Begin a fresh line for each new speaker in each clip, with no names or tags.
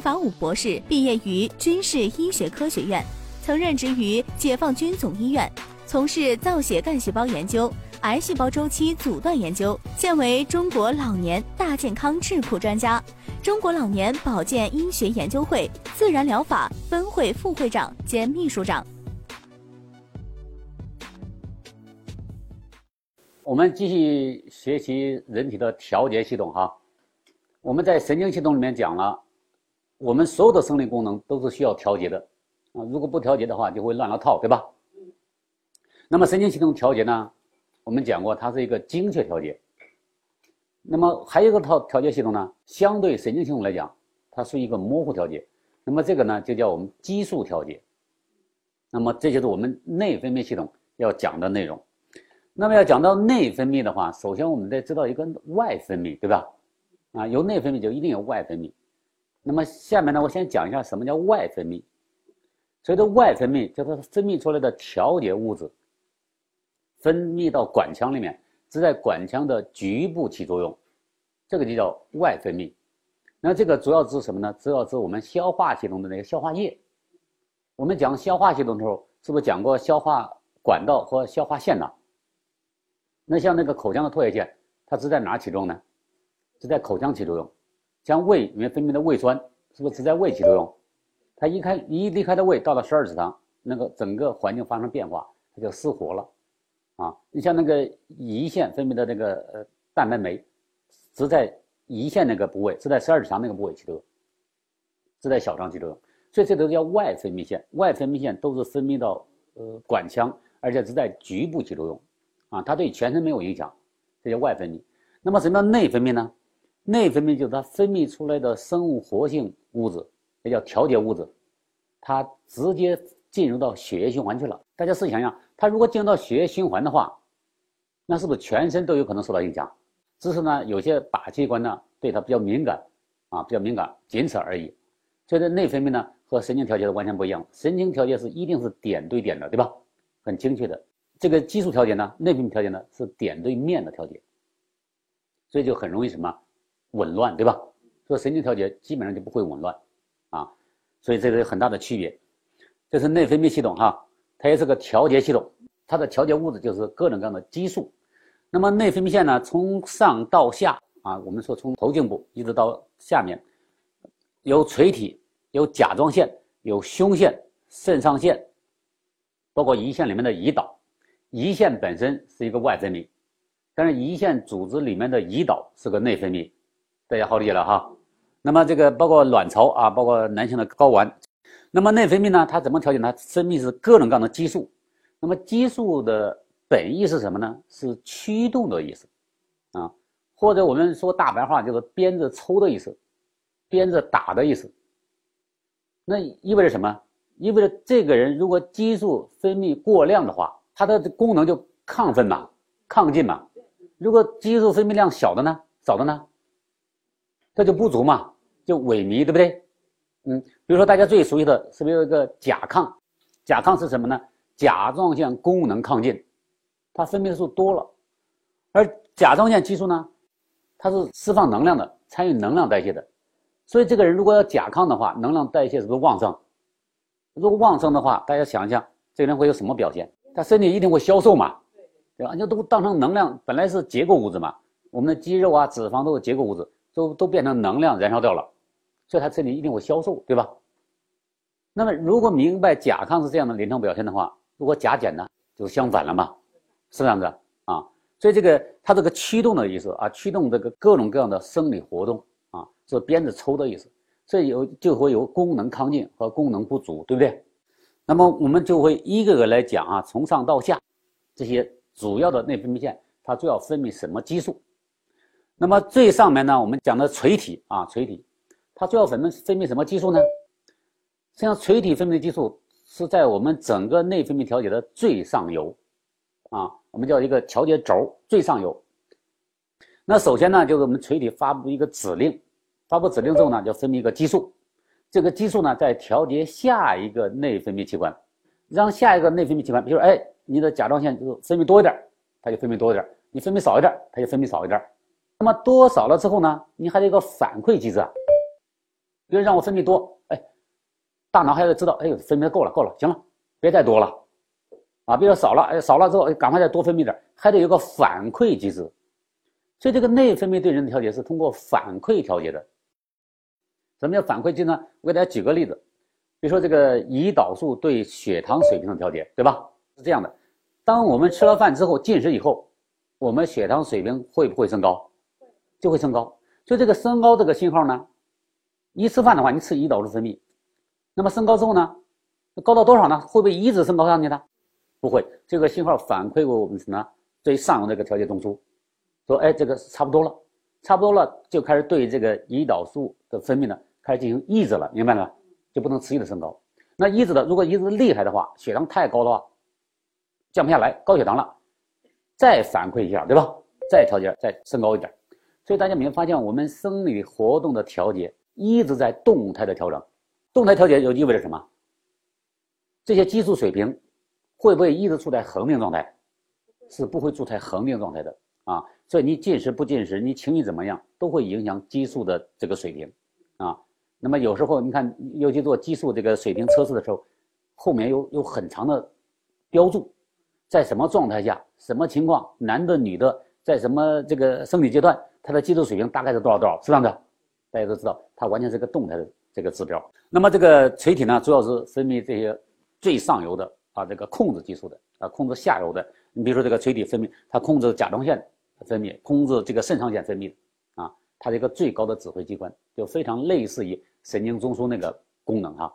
法武博士毕业于军事医学科学院，曾任职于解放军总医院，从事造血干细胞研究、癌细胞周期阻断研究，现为中国老年大健康智库专家，中国老年保健医学研究会自然疗法分会副会长兼秘书长。
我们继续学习人体的调节系统哈。我们在神经系统里面讲了，我们所有的生理功能都是需要调节的啊。如果不调节的话，就会乱了套，对吧？那么神经系统调节呢，我们讲过，它是一个精确调节。那么还有一个套调节系统呢，相对神经系统来讲，它是一个模糊调节。那么这个呢，就叫我们激素调节。那么这就是我们内分泌系统要讲的内容。那么要讲到内分泌的话，首先我们得知道一个外分泌，对吧？啊，有内分泌就一定有外分泌。那么下面呢，我先讲一下什么叫外分泌。所谓的外分泌，就是分泌出来的调节物质，分泌到管腔里面，只在管腔的局部起作用，这个就叫外分泌。那这个主要指什么呢？主要指我们消化系统的那个消化液。我们讲消化系统的时候，是不是讲过消化管道和消化腺呢？那像那个口腔的唾液腺，它是在哪起作用呢？是在口腔起作用。像胃里面分泌的胃酸，是不是只在胃起作用？它一开一离开的胃，到了十二指肠，那个整个环境发生变化，它就失活了。啊，你像那个胰腺分泌的那个呃蛋白酶，只在胰腺那个部位，只在十二指肠那个部位起作用，只在小肠起作用。所以这都叫外分泌腺。外分泌腺都是分泌到呃管腔，而且只在局部起作用。啊，它对全身没有影响，这叫外分泌。那么什么叫内分泌呢？内分泌就是它分泌出来的生物活性物质，也叫调节物质，它直接进入到血液循环去了。大家试想想，它如果进入到血液循环的话，那是不是全身都有可能受到影响？只是呢，有些靶器官呢对它比较敏感，啊，比较敏感，仅此而已。所以这内分泌呢和神经调节是完全不一样，神经调节是一定是点对点的，对吧？很精确的。这个激素调节呢，内分泌调节呢是点对面的调节，所以就很容易什么紊乱，对吧？所以神经调节基本上就不会紊乱啊，所以这个有很大的区别。这是内分泌系统哈，它也是个调节系统，它的调节物质就是各种各样的激素。那么内分泌腺呢，从上到下啊，我们说从头颈部一直到下面，有垂体，有甲状腺，有胸腺、肾上腺，包括胰腺里面的胰岛。胰腺本身是一个外分泌，但是胰腺组织里面的胰岛是个内分泌，大家好理解了哈。那么这个包括卵巢啊，包括男性的睾丸，那么内分泌呢，它怎么调节呢？分泌是各种各样的激素。那么激素的本意是什么呢？是驱动的意思啊，或者我们说大白话就是鞭子抽的意思，鞭子打的意思。那意味着什么？意味着这个人如果激素分泌过量的话。它的功能就亢奋嘛，亢进嘛。如果激素分泌量小的呢，少的呢，这就不足嘛，就萎靡，对不对？嗯，比如说大家最熟悉的是不是有一个甲亢？甲亢是什么呢？甲状腺功能亢进，它分泌的素多了。而甲状腺激素呢，它是释放能量的，参与能量代谢的。所以这个人如果要甲亢的话，能量代谢是不是旺盛？如果旺盛的话，大家想一想，这个人会有什么表现？他身体一定会消瘦嘛，对吧？那都当成能量，本来是结构物质嘛。我们的肌肉啊、脂肪都是结构物质，都都变成能量燃烧掉了，所以它身体一定会消瘦，对吧？那么如果明白甲亢是这样的临床表现的话，如果甲减呢，就相反了嘛，是这样子啊。所以这个它这个驱动的意思啊，驱动这个各种各样的生理活动啊，是鞭子抽的意思，所以有就会有功能亢进和功能不足，对不对？那么我们就会一个个来讲啊，从上到下，这些主要的内分泌腺，它主要分泌什么激素？那么最上面呢，我们讲的垂体啊，垂体，它主要分泌分泌什么激素呢？实际上，垂体分泌的激素是在我们整个内分泌调节的最上游，啊，我们叫一个调节轴最上游。那首先呢，就是我们垂体发布一个指令，发布指令之后呢，就分泌一个激素。这个激素呢，在调节下一个内分泌器官，让下一个内分泌器官，比如说，哎，你的甲状腺就是分泌多一点，它就分泌多一点；你分泌少一点，它就分泌少一点。那么多少了之后呢，你还得有个反馈机制，别人让我分泌多，哎，大脑还要知道，哎，分泌的够了，够了，行了，别再多了，啊，比如说少了，哎，少了之后，赶快再多分泌点，还得有个反馈机制。所以这个内分泌对人的调节是通过反馈调节的。什么叫反馈机呢？我给大家举个例子，比如说这个胰岛素对血糖水平的调节，对吧？是这样的，当我们吃了饭之后进食以后，我们血糖水平会不会升高？就会升高。就这个升高这个信号呢，一吃饭的话，你吃胰岛素分泌，那么升高之后呢，高到多少呢？会不会一直升高上去呢？不会，这个信号反馈给我们什么？最上游这个调节中枢。说哎，这个差不多了，差不多了，就开始对这个胰岛素的分泌呢，开始进行抑制了，明白了？就不能持续的升高。那抑制的，如果抑制厉害的话，血糖太高的话，降不下来，高血糖了，再反馈一下，对吧？再调节，再升高一点。所以大家没有发现，我们生理活动的调节一直在动态的调整。动态调节就意味着什么？这些激素水平会不会一直处在恒定状态？是不会处在恒定状态的啊。所以你进食不进食，你情绪怎么样，都会影响激素的这个水平，啊，那么有时候你看，尤其做激素这个水平测试的时候，后面有有很长的标注，在什么状态下，什么情况，男的女的，在什么这个生理阶段，它的激素水平大概是多少多少，是这样的，大家都知道，它完全是个动态的这个指标。那么这个垂体呢，主要是分泌这些最上游的啊，这个控制激素的啊，控制下游的。你比如说这个垂体分泌，它控制甲状腺。分泌控制这个肾上腺分泌，啊，它是一个最高的指挥机关，就非常类似于神经中枢那个功能哈。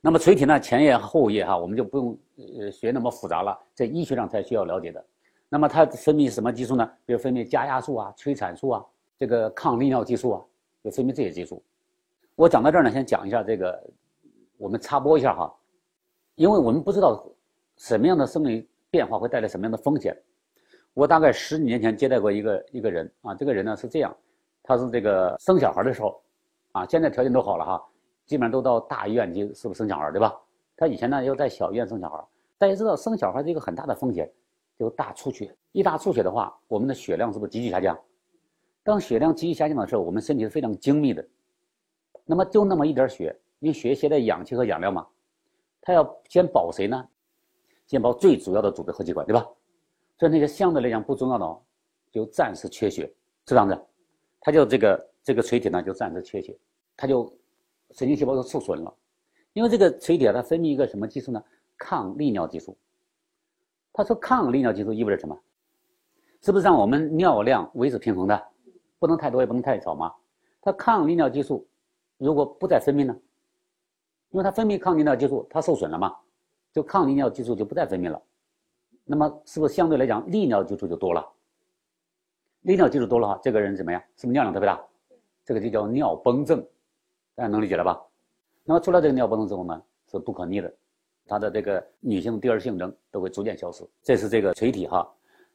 那么垂体呢，前叶后叶哈，我们就不用呃学那么复杂了，在医学上才需要了解的。那么它分泌什么激素呢？比如分泌加压素啊、催产素啊、这个抗利尿激素啊，就分泌这些激素。我讲到这儿呢，先讲一下这个，我们插播一下哈，因为我们不知道什么样的生理变化会带来什么样的风险。我大概十几年前接待过一个一个人啊，这个人呢是这样，他是这个生小孩的时候，啊，现在条件都好了哈，基本上都到大医院去，是不是生小孩对吧？他以前呢要在小医院生小孩，大家知道生小孩是一个很大的风险，就大出血，一大出血的话，我们的血量是不是急剧下降？当血量急剧下降的时候，我们身体是非常精密的，那么就那么一点血，因为血携带氧气和养料嘛，它要先保谁呢？先保最主要的组织和器官，对吧？所以那些相对来讲不重要的，就暂时缺血，是这样子，它就这个这个垂体呢就暂时缺血，它就神经细胞就受损了，因为这个垂体啊它分泌一个什么激素呢？抗利尿激素。他说抗利尿激素意味着什么？是不是让我们尿量维持平衡的？不能太多也不能太少嘛。它抗利尿激素如果不再分泌呢？因为它分泌抗利尿激素它受损了嘛，就抗利尿激素就不再分泌了。那么是不是相对来讲利尿激素就多了？利尿激素多了哈，这个人怎么样？是不是尿量特别大？这个就叫尿崩症，大家能理解了吧？那么出了这个尿崩症之后呢，是不可逆的，他的这个女性第二性征都会逐渐消失。这是这个垂体哈。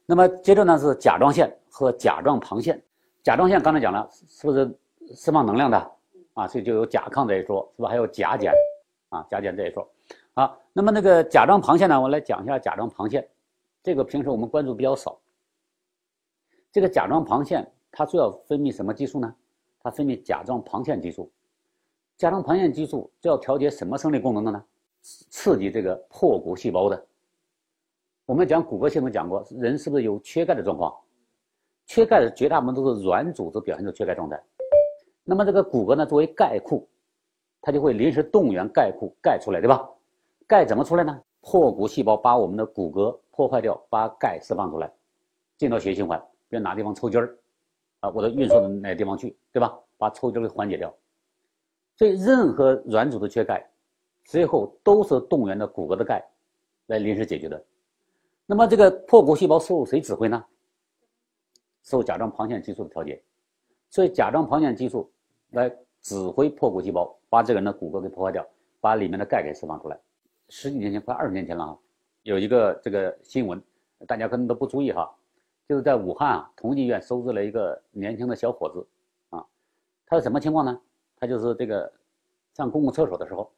那么接着呢是甲状腺和甲状旁腺。甲状腺刚才讲了，是不是释放能量的啊？所以就有甲亢这一说，是吧？还有甲减啊，甲减这一说。好，那么那个甲状旁腺呢，我来讲一下甲状旁腺。这个平时我们关注比较少。这个甲状旁腺它主要分泌什么激素呢？它分泌甲状旁腺激素。甲状旁腺激素主要调节什么生理功能的呢？刺激这个破骨细胞的。我们讲骨骼系统讲过，人是不是有缺钙的状况？缺钙的绝大部分都是软组织表现出缺钙状态。那么这个骨骼呢，作为钙库，它就会临时动员钙库钙出来，对吧？钙怎么出来呢？破骨细胞把我们的骨骼破坏掉，把钙释放出来，进到血液循环，比如哪地方抽筋儿，啊，我的运输到哪个地方去，对吧？把抽筋给缓解掉。所以任何软组织缺钙，最后都是动员的骨骼的钙来临时解决的。那么这个破骨细胞受谁指挥呢？受甲状旁腺激素的调节。所以甲状旁腺激素来指挥破骨细胞，把这个人的骨骼给破坏掉，把里面的钙给释放出来。十几年前，快二十年前了啊，有一个这个新闻，大家可能都不注意哈，就是在武汉啊，同济医院收治了一个年轻的小伙子，啊，他是什么情况呢？他就是这个上公共厕所的时候，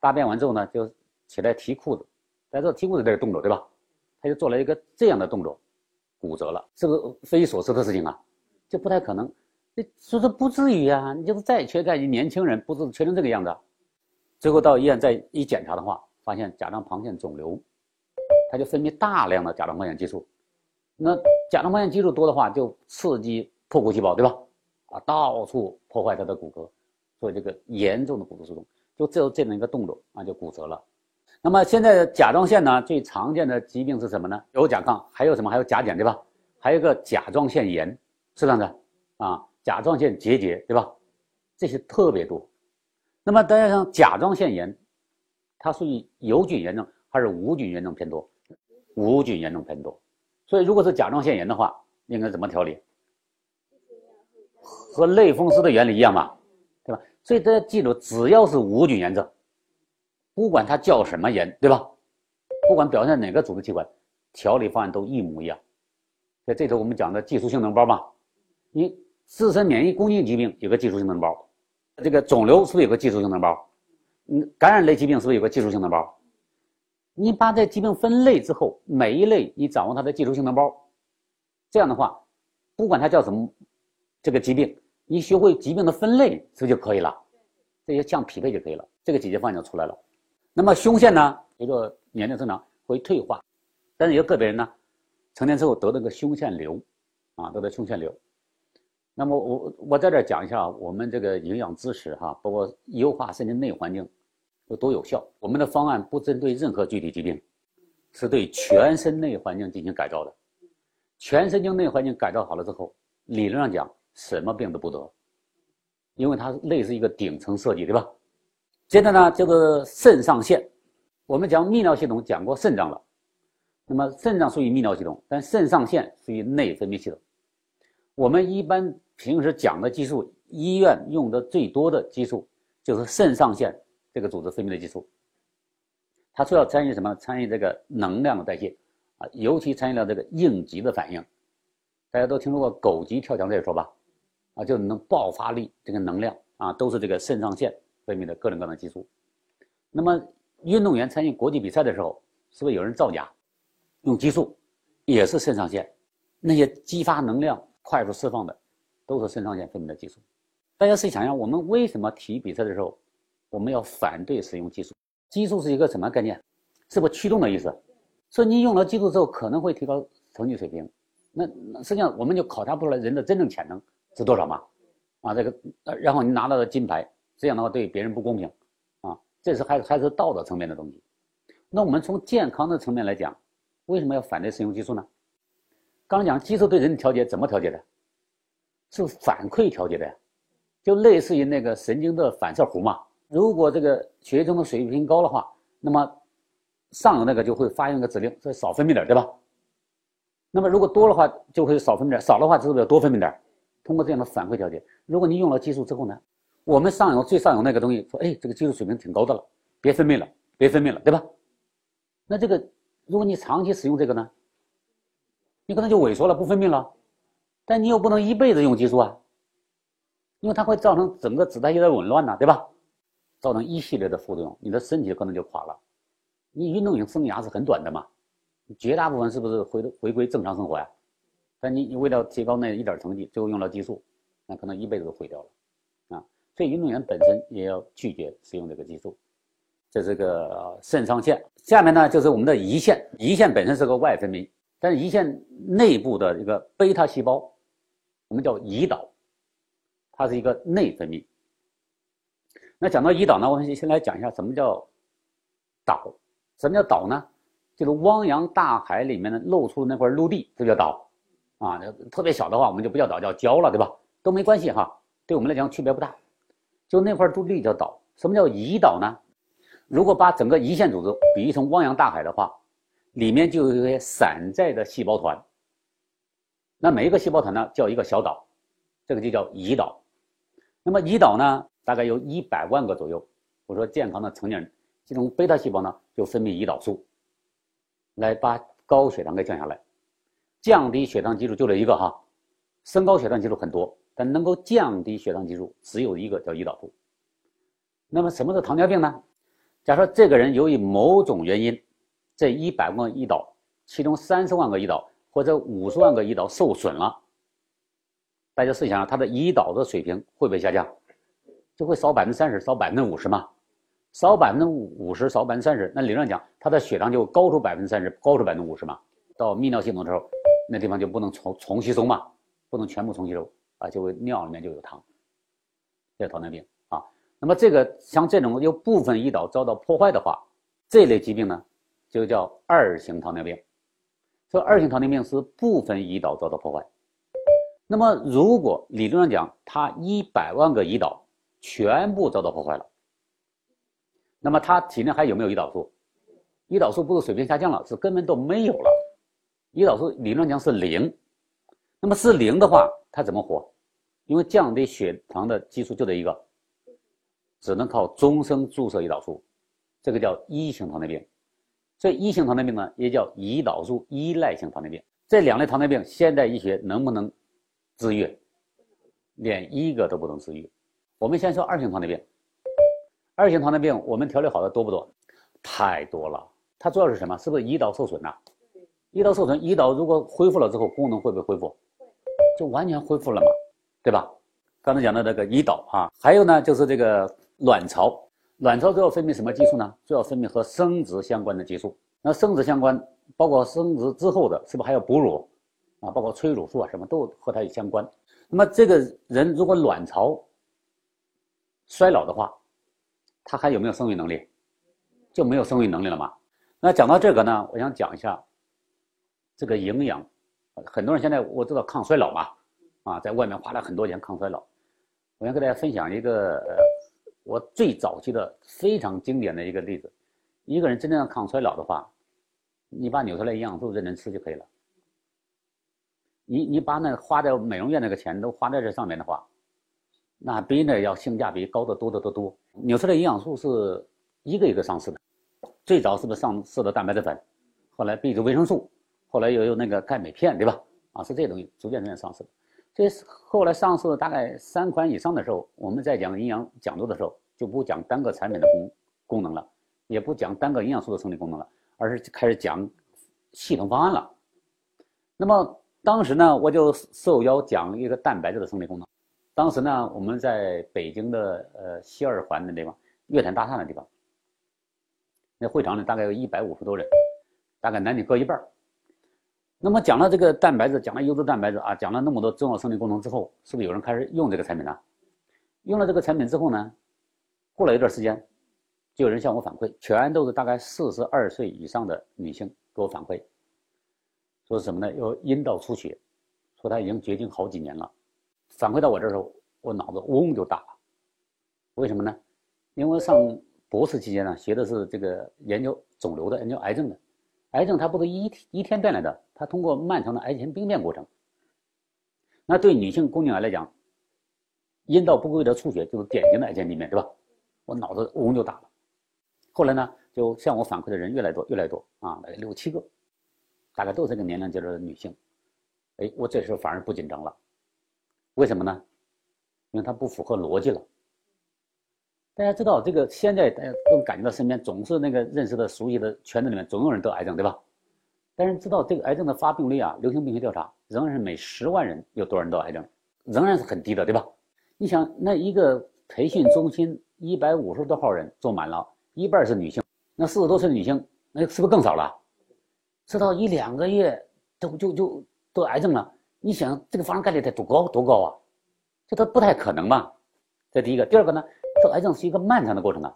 大便完之后呢，就起来提裤子，在这提裤子这个动作对吧？他就做了一个这样的动作，骨折了，是个匪夷所思的事情啊，这不太可能。说说不至于啊，你就是再缺钙，你年轻人不是缺成这个样子。最后到医院再一检查的话，发现甲状旁腺肿瘤，它就分泌大量的甲状旁腺激素。那甲状旁腺激素多的话，就刺激破骨细胞，对吧？啊，到处破坏它的骨骼，所以这个严重的骨质疏松，就只有这样一个动作啊，就骨折了。那么现在甲状腺呢，最常见的疾病是什么呢？有甲亢，还有什么？还有甲减，对吧？还有一个甲状腺炎，是这样的啊，甲状腺结节，对吧？这些特别多。那么大家想甲状腺炎，它属于有菌炎症还是无菌炎症偏多？无菌炎症偏多。所以如果是甲状腺炎的话，应该怎么调理？和类风湿的原理一样，吧？所以大家记住，只要是无菌炎症，不管它叫什么炎，对吧？不管表现哪个组织器官，调理方案都一模一样。在这头我们讲的技术性脓包嘛，你自身免疫攻击疾病有个技术性脓包。这个肿瘤是不是有个技术性脓包？嗯，感染类疾病是不是有个技术性脓包？你把这疾病分类之后，每一类你掌握它的技术性脓包，这样的话，不管它叫什么，这个疾病，你学会疾病的分类，是不是就可以了？这些相匹配就可以了，这个解决方案就出来了。那么胸腺呢，随着年龄增长会退化，但是有个别人呢，成年之后得了个胸腺瘤，啊，得了胸腺瘤。那么我我在这讲一下我们这个营养知识哈，包括优化身体内环境有多有效。我们的方案不针对任何具体疾病，是对全身内环境进行改造的。全身经内环境改造好了之后，理论上讲什么病都不得，因为它类似一个顶层设计，对吧？接着呢，叫做肾上腺。我们讲泌尿系统讲过肾脏了，那么肾脏属于泌尿系统，但肾上腺属于内分泌系统。我们一般。平时讲的激素，医院用的最多的激素就是肾上腺这个组织分泌的激素。它主要参与什么？参与这个能量的代谢啊，尤其参与了这个应急的反应。大家都听说过狗急跳墙这一说吧？啊，就能爆发力这个能量啊，都是这个肾上腺分泌的各种各样的激素。那么运动员参与国际比赛的时候，是不是有人造假用激素？也是肾上腺那些激发能量快速释放的。都是肾上腺分泌的激素。大家试想想，我们为什么体育比赛的时候，我们要反对使用激素？激素是一个什么概念？是不驱动的意思？说你用了激素之后，可能会提高成绩水平。那实际上我们就考察不出来人的真正潜能是多少嘛？啊，这个，然后你拿到了金牌，这样的话对别人不公平啊。这是还还是道德层面的东西。那我们从健康的层面来讲，为什么要反对使用激素呢？刚讲激素对人的调节怎么调节的？是反馈调节的呀，就类似于那个神经的反射弧嘛。如果这个血液中的水平高的话，那么上游那个就会发一个指令，说少分泌点，对吧？那么如果多的话，就会少分泌点；少的话，是不是要多分泌点？通过这样的反馈调节，如果你用了激素之后呢，我们上游最上游那个东西说，哎，这个激素水平挺高的了，别分泌了，别分泌了，对吧？那这个如果你长期使用这个呢，你可能就萎缩了，不分泌了。但你又不能一辈子用激素啊，因为它会造成整个子代谢的紊乱呐，对吧？造成一系列的副作用，你的身体可能就垮了。你运动员生涯是很短的嘛，绝大部分是不是回回归正常生活呀？但你你为了提高那一点成绩，最后用了激素，那可能一辈子都毁掉了啊。所以运动员本身也要拒绝使用这个激素。这是个肾上腺，下面呢就是我们的胰腺，胰腺本身是个外分泌，但是胰腺内部的一个贝塔细胞。我们叫胰岛，它是一个内分泌。那讲到胰岛呢，我们先来讲一下什么叫岛。什么叫岛呢？就是汪洋大海里面的露出那块陆地，这叫岛啊。特别小的话，我们就不叫岛，叫礁了，对吧？都没关系哈，对我们来讲区别不大。就那块陆地叫岛。什么叫胰岛呢？如果把整个胰腺组织比喻成汪洋大海的话，里面就有一些散在的细胞团。那每一个细胞团呢，叫一个小岛，这个就叫胰岛。那么胰岛呢，大概有一百万个左右。我说健康的成年人，这种贝塔细胞呢就分泌胰岛素，来把高血糖给降下来，降低血糖激素就这一个哈，升高血糖激素很多，但能够降低血糖激素只有一个叫胰岛素。那么什么是糖尿病呢？假设这个人由于某种原因，这一百万个胰岛，其中三十万个胰岛。或者五十万个胰岛受损了，大家试想，他的胰岛的水平会不会下降？就会少百分之三十，少百分之五十嘛？少百分之五十，少百分之三十，那理论上讲，他的血糖就高出百分之三十，高出百分之五十嘛？到泌尿系统的时候，那地方就不能重重吸收嘛，不能全部重吸收啊，就会尿里面就有糖，这是糖尿病啊。那么这个像这种有部分胰岛遭到破坏的话，这类疾病呢，就叫二型糖尿病。说二型糖尿病是部分胰岛遭到破坏。那么如果理论上讲，它一百万个胰岛全部遭到破坏了，那么它体内还有没有胰岛素？胰岛素不是水平下降了，是根本都没有了。胰岛素理论讲是零，那么是零的话，它怎么活？因为降低血糖的激素就这一个，只能靠终生注射胰岛素，这个叫一型糖尿病。这一型糖尿病呢，也叫胰岛素依赖性糖尿病。这两类糖尿病，现代医学能不能治愈？连一个都不能治愈。我们先说二型糖尿病。二型糖尿病，我们调理好的多不多？太多了。它主要是什么？是不是胰岛受损呐？胰岛受损，胰岛如果恢复了之后，功能会不会恢复？就完全恢复了嘛，对吧？刚才讲的那个胰岛啊，还有呢，就是这个卵巢。卵巢主要分泌什么激素呢？主要分泌和生殖相关的激素。那生殖相关，包括生殖之后的，是不是还有哺乳啊？包括催乳素啊，什么都和它有相关。那么这个人如果卵巢衰老的话，他还有没有生育能力？就没有生育能力了嘛？那讲到这个呢，我想讲一下这个营养。很多人现在我知道抗衰老嘛，啊，在外面花了很多钱抗衰老。我想跟大家分享一个。我最早期的非常经典的一个例子，一个人真正抗衰老的话，你把纽崔莱营养素认真吃就可以了。你你把那花在美容院那个钱都花在这上面的话，那比那要性价比高得多得多多。纽崔莱营养素是一个一个上市的，最早是不是上市的蛋白质粉，后来 B 族维生素，后来又有那个钙镁片，对吧？啊，是这些东西逐渐逐渐上市的。这后来上市大概三款以上的时候，我们在讲营养讲座的时候，就不讲单个产品的功功能了，也不讲单个营养素的生理功能了，而是开始讲系统方案了。那么当时呢，我就受邀讲一个蛋白质的生理功能。当时呢，我们在北京的呃西二环的地方，月坛大厦的地方，那会场里大概有一百五十多人，大概男女各一半。那么讲了这个蛋白质，讲了优质蛋白质啊，讲了那么多重要生理功能之后，是不是有人开始用这个产品呢？用了这个产品之后呢，过了一段时间，就有人向我反馈，全都是大概四十二岁以上的女性给我反馈，说什么呢？有阴道出血，说她已经绝经好几年了。反馈到我这儿时候，我脑子嗡就大了。为什么呢？因为上博士期间呢，学的是这个研究肿瘤的，研究癌症的。癌症它不是一天一天变来的，它通过漫长的癌前病变过程。那对女性宫颈癌来讲，阴道不规则出血就是典型的癌前病变，对吧？我脑子嗡就大了。后来呢，就向我反馈的人越来越多，越来越多啊，大概六七个，大概都是这个年龄阶段的女性。哎，我这时候反而不紧张了，为什么呢？因为它不符合逻辑了。大家知道这个，现在大家都感觉到身边总是那个认识的、熟悉的圈子里面总有人得癌症，对吧？但是知道这个癌症的发病率啊，流行病学调查仍然是每十万人有多少人得癌症，仍然是很低的，对吧？你想，那一个培训中心一百五十多号人坐满了，一半是女性，那四十多岁的女性，那是不是更少了？知道一两个月都就就得癌症了，你想这个发生概率得多高多高啊？这都不太可能嘛。这第一个，第二个呢？得癌症是一个漫长的过程啊！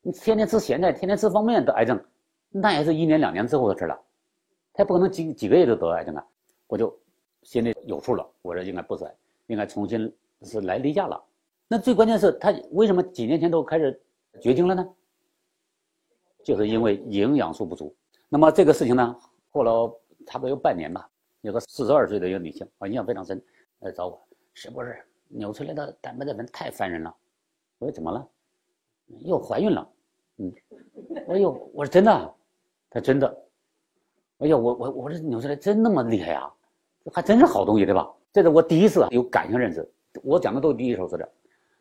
你天天吃咸菜，天天吃方便面得癌症，那也是一年两年之后的事了。他也不可能几几个月就得癌症啊！我就心里有数了，我说应该不是癌，应该重新是来例假了。那最关键是他为什么几年前都开始绝经了呢？就是因为营养素不足。那么这个事情呢，过了差不多有半年吧，有个四十二岁的一个女性啊，印象非常深，来找我，是不是扭出来的蛋白质粉太烦人了？我说怎么了？又怀孕了？嗯，哎呦，我说真的，他真的，哎呀，我我我这扭出来真那么厉害啊？还真是好东西，对吧？这是我第一次有感性认知，我讲的都是第一手资料。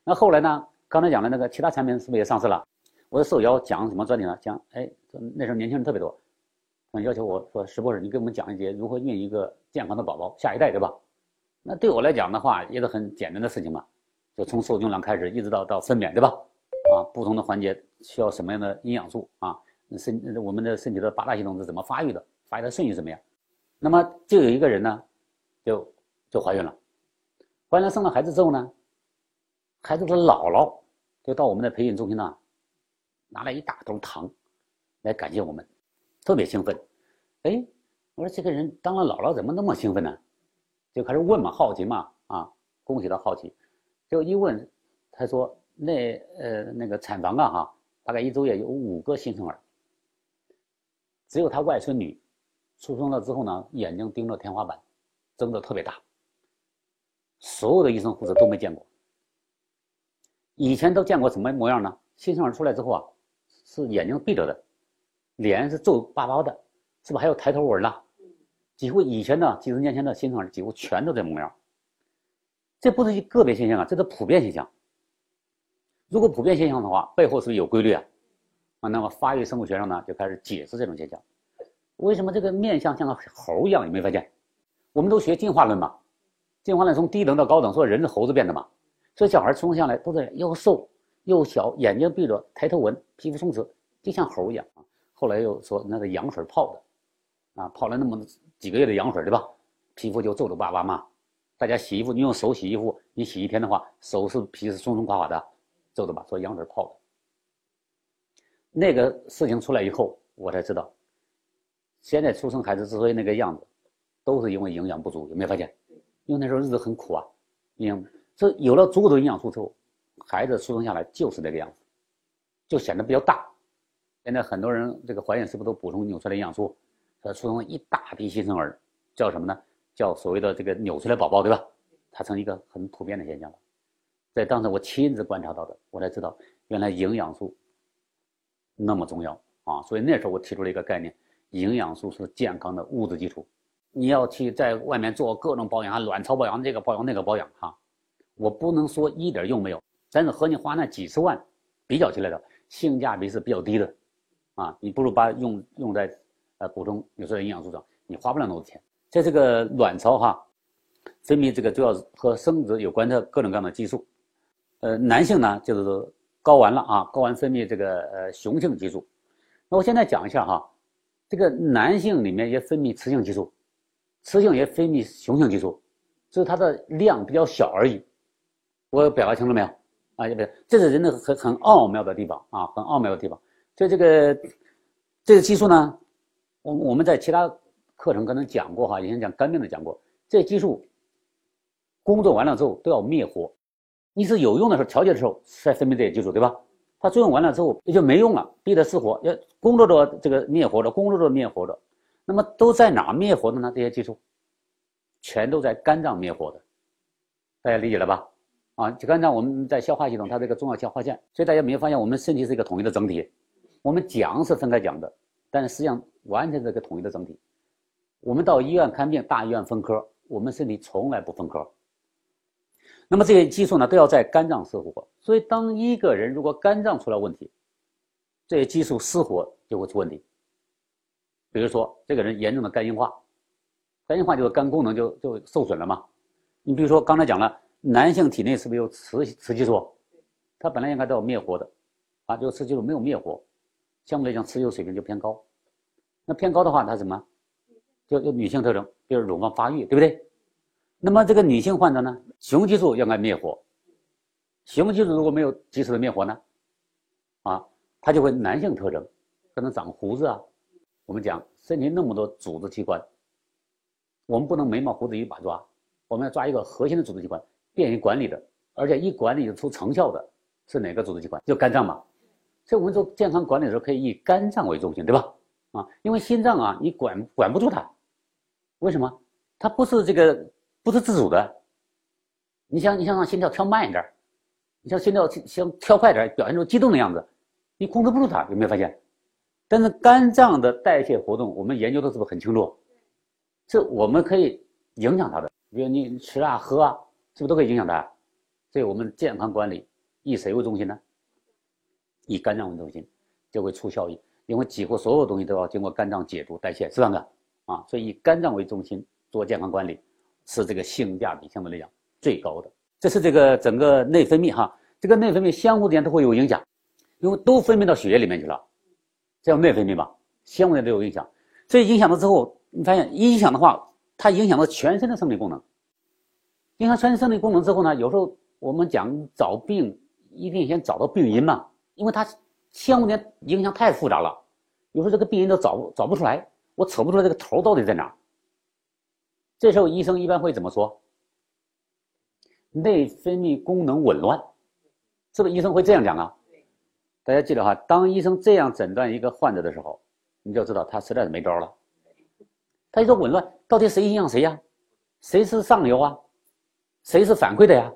那后来呢？刚才讲的那个其他产品是不是也上市了？我的受邀讲什么专题呢？讲，哎，那时候年轻人特别多，要求我说石博士，你给我们讲一节如何孕一个健康的宝宝，下一代，对吧？那对我来讲的话，也是很简单的事情嘛，就从受精卵开始，一直到到分娩，对吧？啊，不同的环节需要什么样的营养素啊？身我们的身体的八大系统是怎么发育的？发育的顺序怎么样？那么就有一个人呢，就就怀孕了，怀孕了生了孩子之后呢，孩子的姥姥就到我们的培训中心呢，拿来一大兜糖，来感谢我们，特别兴奋。哎，我说这个人当了姥姥怎么那么兴奋呢？就开始问嘛，好奇嘛，啊，恭喜他好奇，就一问，他说那呃那个产房啊哈，大概一周也有五个新生儿，只有他外孙女出生了之后呢，眼睛盯着天花板，睁得特别大，所有的医生护士都没见过，以前都见过什么模样呢？新生儿出来之后啊，是眼睛闭着的，脸是皱巴巴的，是不是还有抬头纹呢？几乎以前呢，几十年前的新生儿几乎全都这模样。这不是一个别现象啊，这是普遍现象。如果普遍现象的话，背后是不是有规律啊？啊，那么发育生物学上呢，就开始解释这种现象。为什么这个面相像个猴一样？有没有发现？我们都学进化论嘛，进化论从低等到高等，说人是猴子变的嘛。所以小孩出生下来都是又瘦又小，眼睛闭着，抬头纹，皮肤松弛，就像猴一样啊。后来又说那个羊水泡的，啊，泡了那么。几个月的羊水，对吧？皮肤就皱皱巴巴嘛。大家洗衣服，你用手洗衣服，你洗一天的话，手是皮是松松垮垮的，皱的吧？说羊水泡的。那个事情出来以后，我才知道，现在出生孩子之所以那个样子，都是因为营养不足。有没有发现？因为那时候日子很苦啊，营养这有了足够的营养素之后，孩子出生下来就是那个样子，就显得比较大。现在很多人这个怀孕是不是都补充纽崔莱营养素？他出生了一大批新生儿，叫什么呢？叫所谓的这个纽崔莱宝宝，对吧？它成一个很普遍的现象了。在当时我亲自观察到的，我才知道原来营养素那么重要啊！所以那时候我提出了一个概念：营养素是健康的物质基础。你要去在外面做各种保养，卵巢保养这个保养那个保养哈，我不能说一点用没有，但是和你花那几十万比较起来的性价比是比较低的啊！你不如把用用在。呃，补充有时候营养素上，你花不了那么多钱。在这个卵巢哈，分泌这个主要是和生殖有关的各种各样的激素。呃，男性呢就是睾丸了啊，睾丸分泌这个呃雄性激素。那我现在讲一下哈，这个男性里面也分泌雌性激素，雌性也分泌雄性激素，只是它的量比较小而已。我表达清楚没有？啊，不对，这是人的很很奥妙的地方啊，很奥妙的地方。所以这个这个激素呢。我我们在其他课程可能讲过哈，以前讲肝病的讲过，这激素工作完了之后都要灭活，你是有用的时候调节的时候才分泌这些激素，对吧？它作用完了之后也就没用了，逼它失活，要工作着这个灭活着，工作着灭活着，那么都在哪灭活的呢？这些激素全都在肝脏灭活的，大家理解了吧？啊，就肝脏我们在消化系统，它这个重要消化腺，所以大家没有发现我们身体是一个统一的整体，我们讲是分开讲的。但是实际上完全是个统一的整体。我们到医院看病，大医院分科，我们身体从来不分科。那么这些激素呢，都要在肝脏失活。所以，当一个人如果肝脏出了问题，这些激素失活就会出问题。比如说，这个人严重的肝硬化，肝硬化就是肝功能就就受损了嘛。你比如说刚才讲了，男性体内是不是有雌雌激素？它本来应该都要灭活的，啊，这个雌激素没有灭活。相对来讲，雌激素水平就偏高。那偏高的话，它什么？就就女性特征，比如乳房发育，对不对？那么这个女性患者呢，雄激素应该灭活。雄激素如果没有及时的灭活呢，啊，它就会男性特征，可能长胡子啊。我们讲身体那么多组织器官，我们不能眉毛胡子一把抓，我们要抓一个核心的组织器官，便于管理的，而且一管理就出成效的，是哪个组织器官？就肝脏嘛。所以我们做健康管理的时候，可以以肝脏为中心，对吧？啊，因为心脏啊，你管管不住它，为什么？它不是这个不是自主的。你想，你想让心跳跳慢一点，你像心跳想跳快点，表现出激动的样子，你控制不住它，有没有发现？但是肝脏的代谢活动，我们研究的是不是很清楚？这我们可以影响它的，比如你吃啊喝啊，是不是都可以影响它？所以我们健康管理以谁为中心呢？以肝脏为中心，就会出效益，因为几乎所有东西都要经过肝脏解毒代谢，是吧？啊，所以以肝脏为中心做健康管理，是这个性价比相对来讲最高的。这是这个整个内分泌哈，这个内分泌相互之间都会有影响，因为都分泌到血液里面去了，这叫内分泌吧，相互之间都有影响。所以影响了之后，你发现影响的话，它影响到全身的生理功能。影响全身生理功能之后呢，有时候我们讲找病，一定先找到病因嘛，因为它相互间影响太复杂了，有时候这个病因都找找不出来，我扯不出来这个头到底在哪儿。这时候医生一般会怎么说？内分泌功能紊乱，是不是医生会这样讲啊？大家记得哈，当医生这样诊断一个患者的时候，你就知道他实在是没招了。他一说紊乱，到底谁影响谁呀？谁是上游啊？谁是反馈的呀？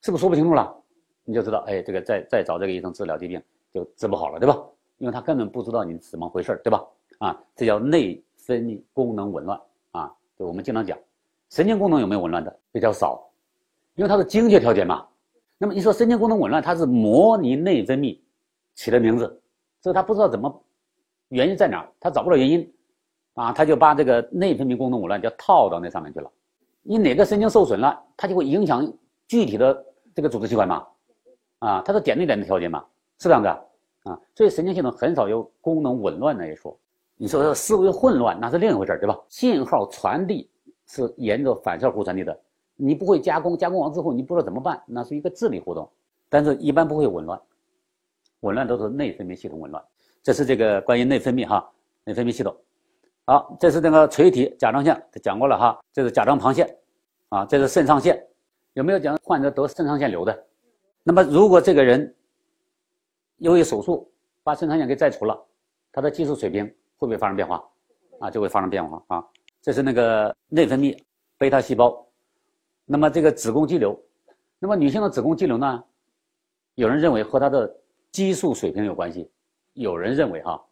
是不是说不清楚了？你就知道，哎，这个再再找这个医生治疗疾病就治不好了，对吧？因为他根本不知道你怎么回事对吧？啊，这叫内分泌功能紊乱。就我们经常讲，神经功能有没有紊乱的？比较少。因为它是精确调节嘛，那么你说神经功能紊乱，它是模拟内分泌起的名字，所以他不知道怎么原因在哪儿，他找不到原因，啊，他就把这个内分泌功能紊乱就套到那上面去了。你哪个神经受损了，它就会影响具体的这个组织器官嘛，啊，它是点对点的调节嘛，是这样的啊，所以神经系统很少有功能紊乱那一说。你说思维混乱那是另一回事对吧？信号传递是沿着反射弧传递的。你不会加工，加工完之后你不知道怎么办，那是一个智力活动，但是一般不会紊乱，紊乱都是内分泌系统紊乱。这是这个关于内分泌哈，内分泌系统。好，这是这个垂体甲状腺，讲过了哈，这是甲状旁腺，啊，这是肾上腺。有没有讲患者得肾上腺瘤的？那么如果这个人由于手术把肾上腺给摘除了，他的激素水平会不会发生变化？啊，就会发生变化啊。这是那个内分泌贝塔细胞。那么这个子宫肌瘤，那么女性的子宫肌瘤呢？有人认为和她的激素水平有关系，有人认为哈，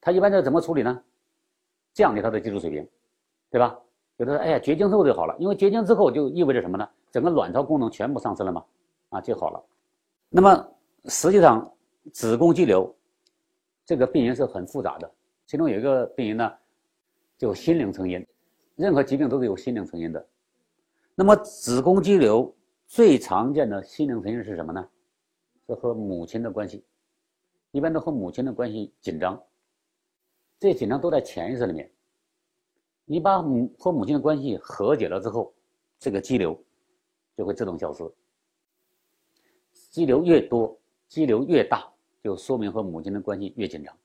她一般在怎么处理呢？降低她的激素水平，对吧？有的说，哎呀，绝经之后就好了，因为绝经之后就意味着什么呢？整个卵巢功能全部丧失了嘛，啊，就好了。那么实际上，子宫肌瘤这个病因是很复杂的，其中有一个病因呢，就心灵成因，任何疾病都是有心灵成因的。那么子宫肌瘤最常见的心灵成因是什么呢？是和母亲的关系，一般都和母亲的关系紧张。这紧张都在潜意识里面。你把母和母亲的关系和解了之后，这个肌瘤就会自动消失。肌瘤越多，肌瘤越大，就说明和母亲的关系越紧张。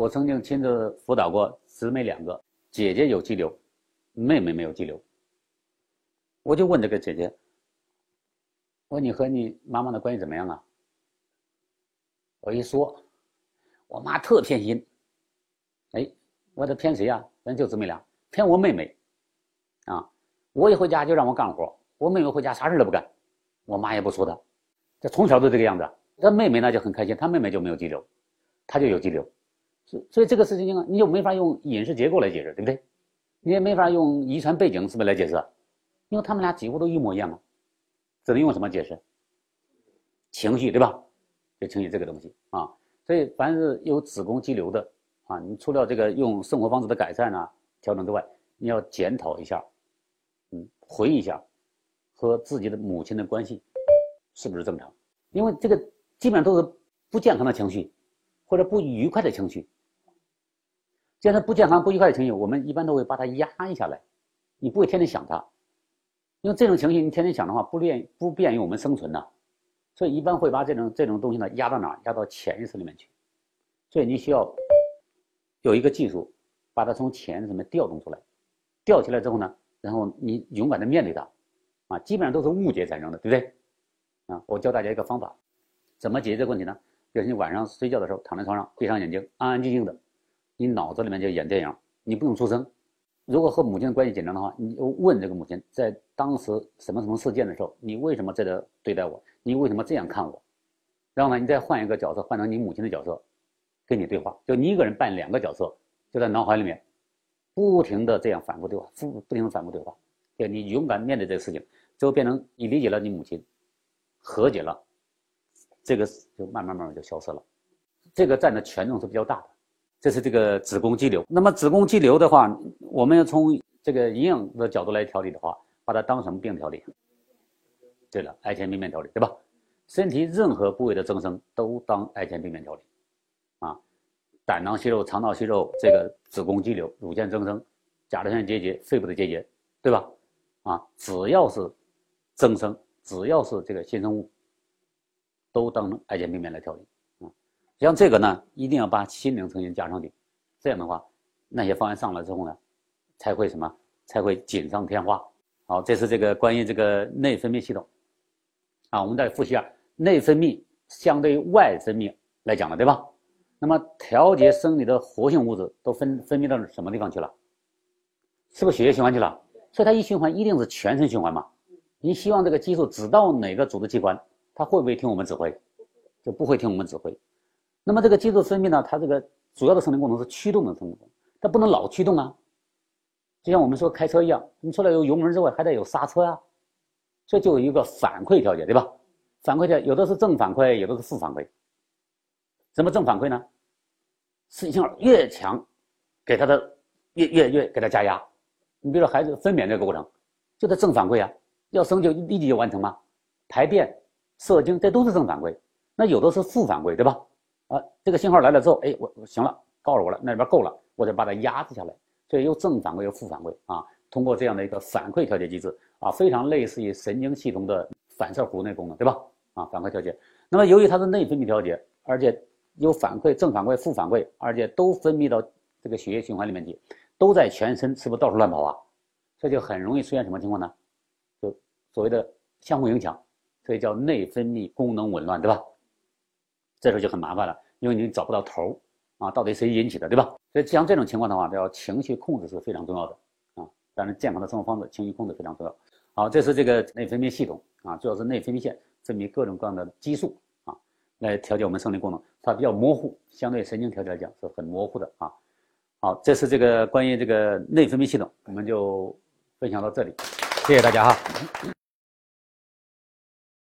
我曾经亲自辅导过姊妹两个，姐姐有肌瘤，妹妹没有肌瘤。我就问这个姐姐：“我说你和你妈妈的关系怎么样啊？”我一说，我妈特偏心。哎，我这偏谁呀？咱就姊妹俩，偏我妹妹。啊，我一回家就让我干活，我妹妹回家啥事都不干，我妈也不说她。这从小都这个样子。她妹妹呢就很开心，她妹妹就没有肌瘤，她就有肌瘤。所所以这个事情啊，你就没法用饮食结构来解释，对不对？你也没法用遗传背景是不是来解释？因为他们俩几乎都一模一样啊，只能用什么解释？情绪对吧？就情绪这个东西啊，所以凡是有子宫肌瘤的啊，你除了这个用生活方式的改善啊、调整之外，你要检讨一下，嗯，回忆一下和自己的母亲的关系是不是正常？因为这个基本上都是不健康的情绪或者不愉快的情绪。既然是不健康、不愉快的情绪，我们一般都会把它压下来，你不会天天想它。因为这种情绪你天天想的话，不便不便于我们生存呐，所以一般会把这种这种东西呢压到哪？压到潜意识里面去。所以你需要有一个技术，把它从潜意识里面调动出来，调起来之后呢，然后你勇敢的面对它，啊，基本上都是误解产生的，对不对？啊，我教大家一个方法，怎么解决这个问题呢？就是你晚上睡觉的时候躺在床上，闭上眼睛，安安静静的，你脑子里面就演电影，你不用出声。如果和母亲的关系紧张的话，你就问这个母亲，在当时什么什么事件的时候，你为什么这样对待我？你为什么这样看我？然后呢，你再换一个角色，换成你母亲的角色，跟你对话，就你一个人扮两个角色，就在脑海里面不停的这样反复对话，不不停的反复对话。对你勇敢面对这个事情，最后变成你理解了你母亲，和解了，这个就慢慢慢慢就消失了。这个占的权重是比较大的。这是这个子宫肌瘤。那么子宫肌瘤的话，我们要从这个营养的角度来调理的话，把它当什么病调理？对了，癌前病变调理，对吧？身体任何部位的增生都当癌前病变调理，啊，胆囊息肉、肠道息肉、这个子宫肌瘤、乳腺增生、甲状腺结节、肺部的结节，对吧？啊，只要是增生，只要是这个新生物，都当成癌前病变来调理，像这个呢，一定要把心灵成因加上去，这样的话，那些方案上来之后呢，才会什么？才会锦上添花。好，这是这个关于这个内分泌系统，啊，我们再复习一下。内分泌相对于外分泌来讲了，对吧？那么调节生理的活性物质都分分泌到什么地方去了？是不是血液循环去了？所以它一循环一定是全身循环嘛？你希望这个激素只到哪个组织器官，它会不会听我们指挥？就不会听我们指挥。那么这个激素分泌呢？它这个主要的生理功能是驱动的生理功能，它不能老驱动啊。就像我们说开车一样，你除了有油门之外，还得有刹车啊。所以就有一个反馈调节，对吧？反馈的有的是正反馈，有的是负反馈。什么正反馈呢？信号越强，给他的越越越给他加压。你比如说孩子分娩这个过程，就在正反馈啊，要生就立即就完成吗？排便、射精，这都是正反馈。那有的是负反馈，对吧？啊，这个信号来了之后，哎，我行了，告诉我了，那边够了，我得把它压制下来。所以有正反馈，有负反馈啊。通过这样的一个反馈调节机制啊，非常类似于神经系统的反射弧那功能，对吧？啊，反馈调节。那么由于它是内分泌调节，而且有反馈、正反馈、负反馈，而且都分泌到这个血液循环里面去，都在全身，是不是到处乱跑啊？这就很容易出现什么情况呢？就所谓的相互影响，所以叫内分泌功能紊乱，对吧？这时候就很麻烦了，因为你找不到头啊，到底谁引起的，对吧？所以像这种情况的话，要情绪控制是非常重要的啊。当然，健康的生活方式，情绪控制非常重要。好，这是这个内分泌系统啊，主要是内分泌腺。分泌各种各样的激素啊，来调节我们生理功能，它比较模糊，相对神经调节来讲是很模糊的啊。好，这是这个关于这个内分泌系统，我们就分享到这里，谢谢大家哈。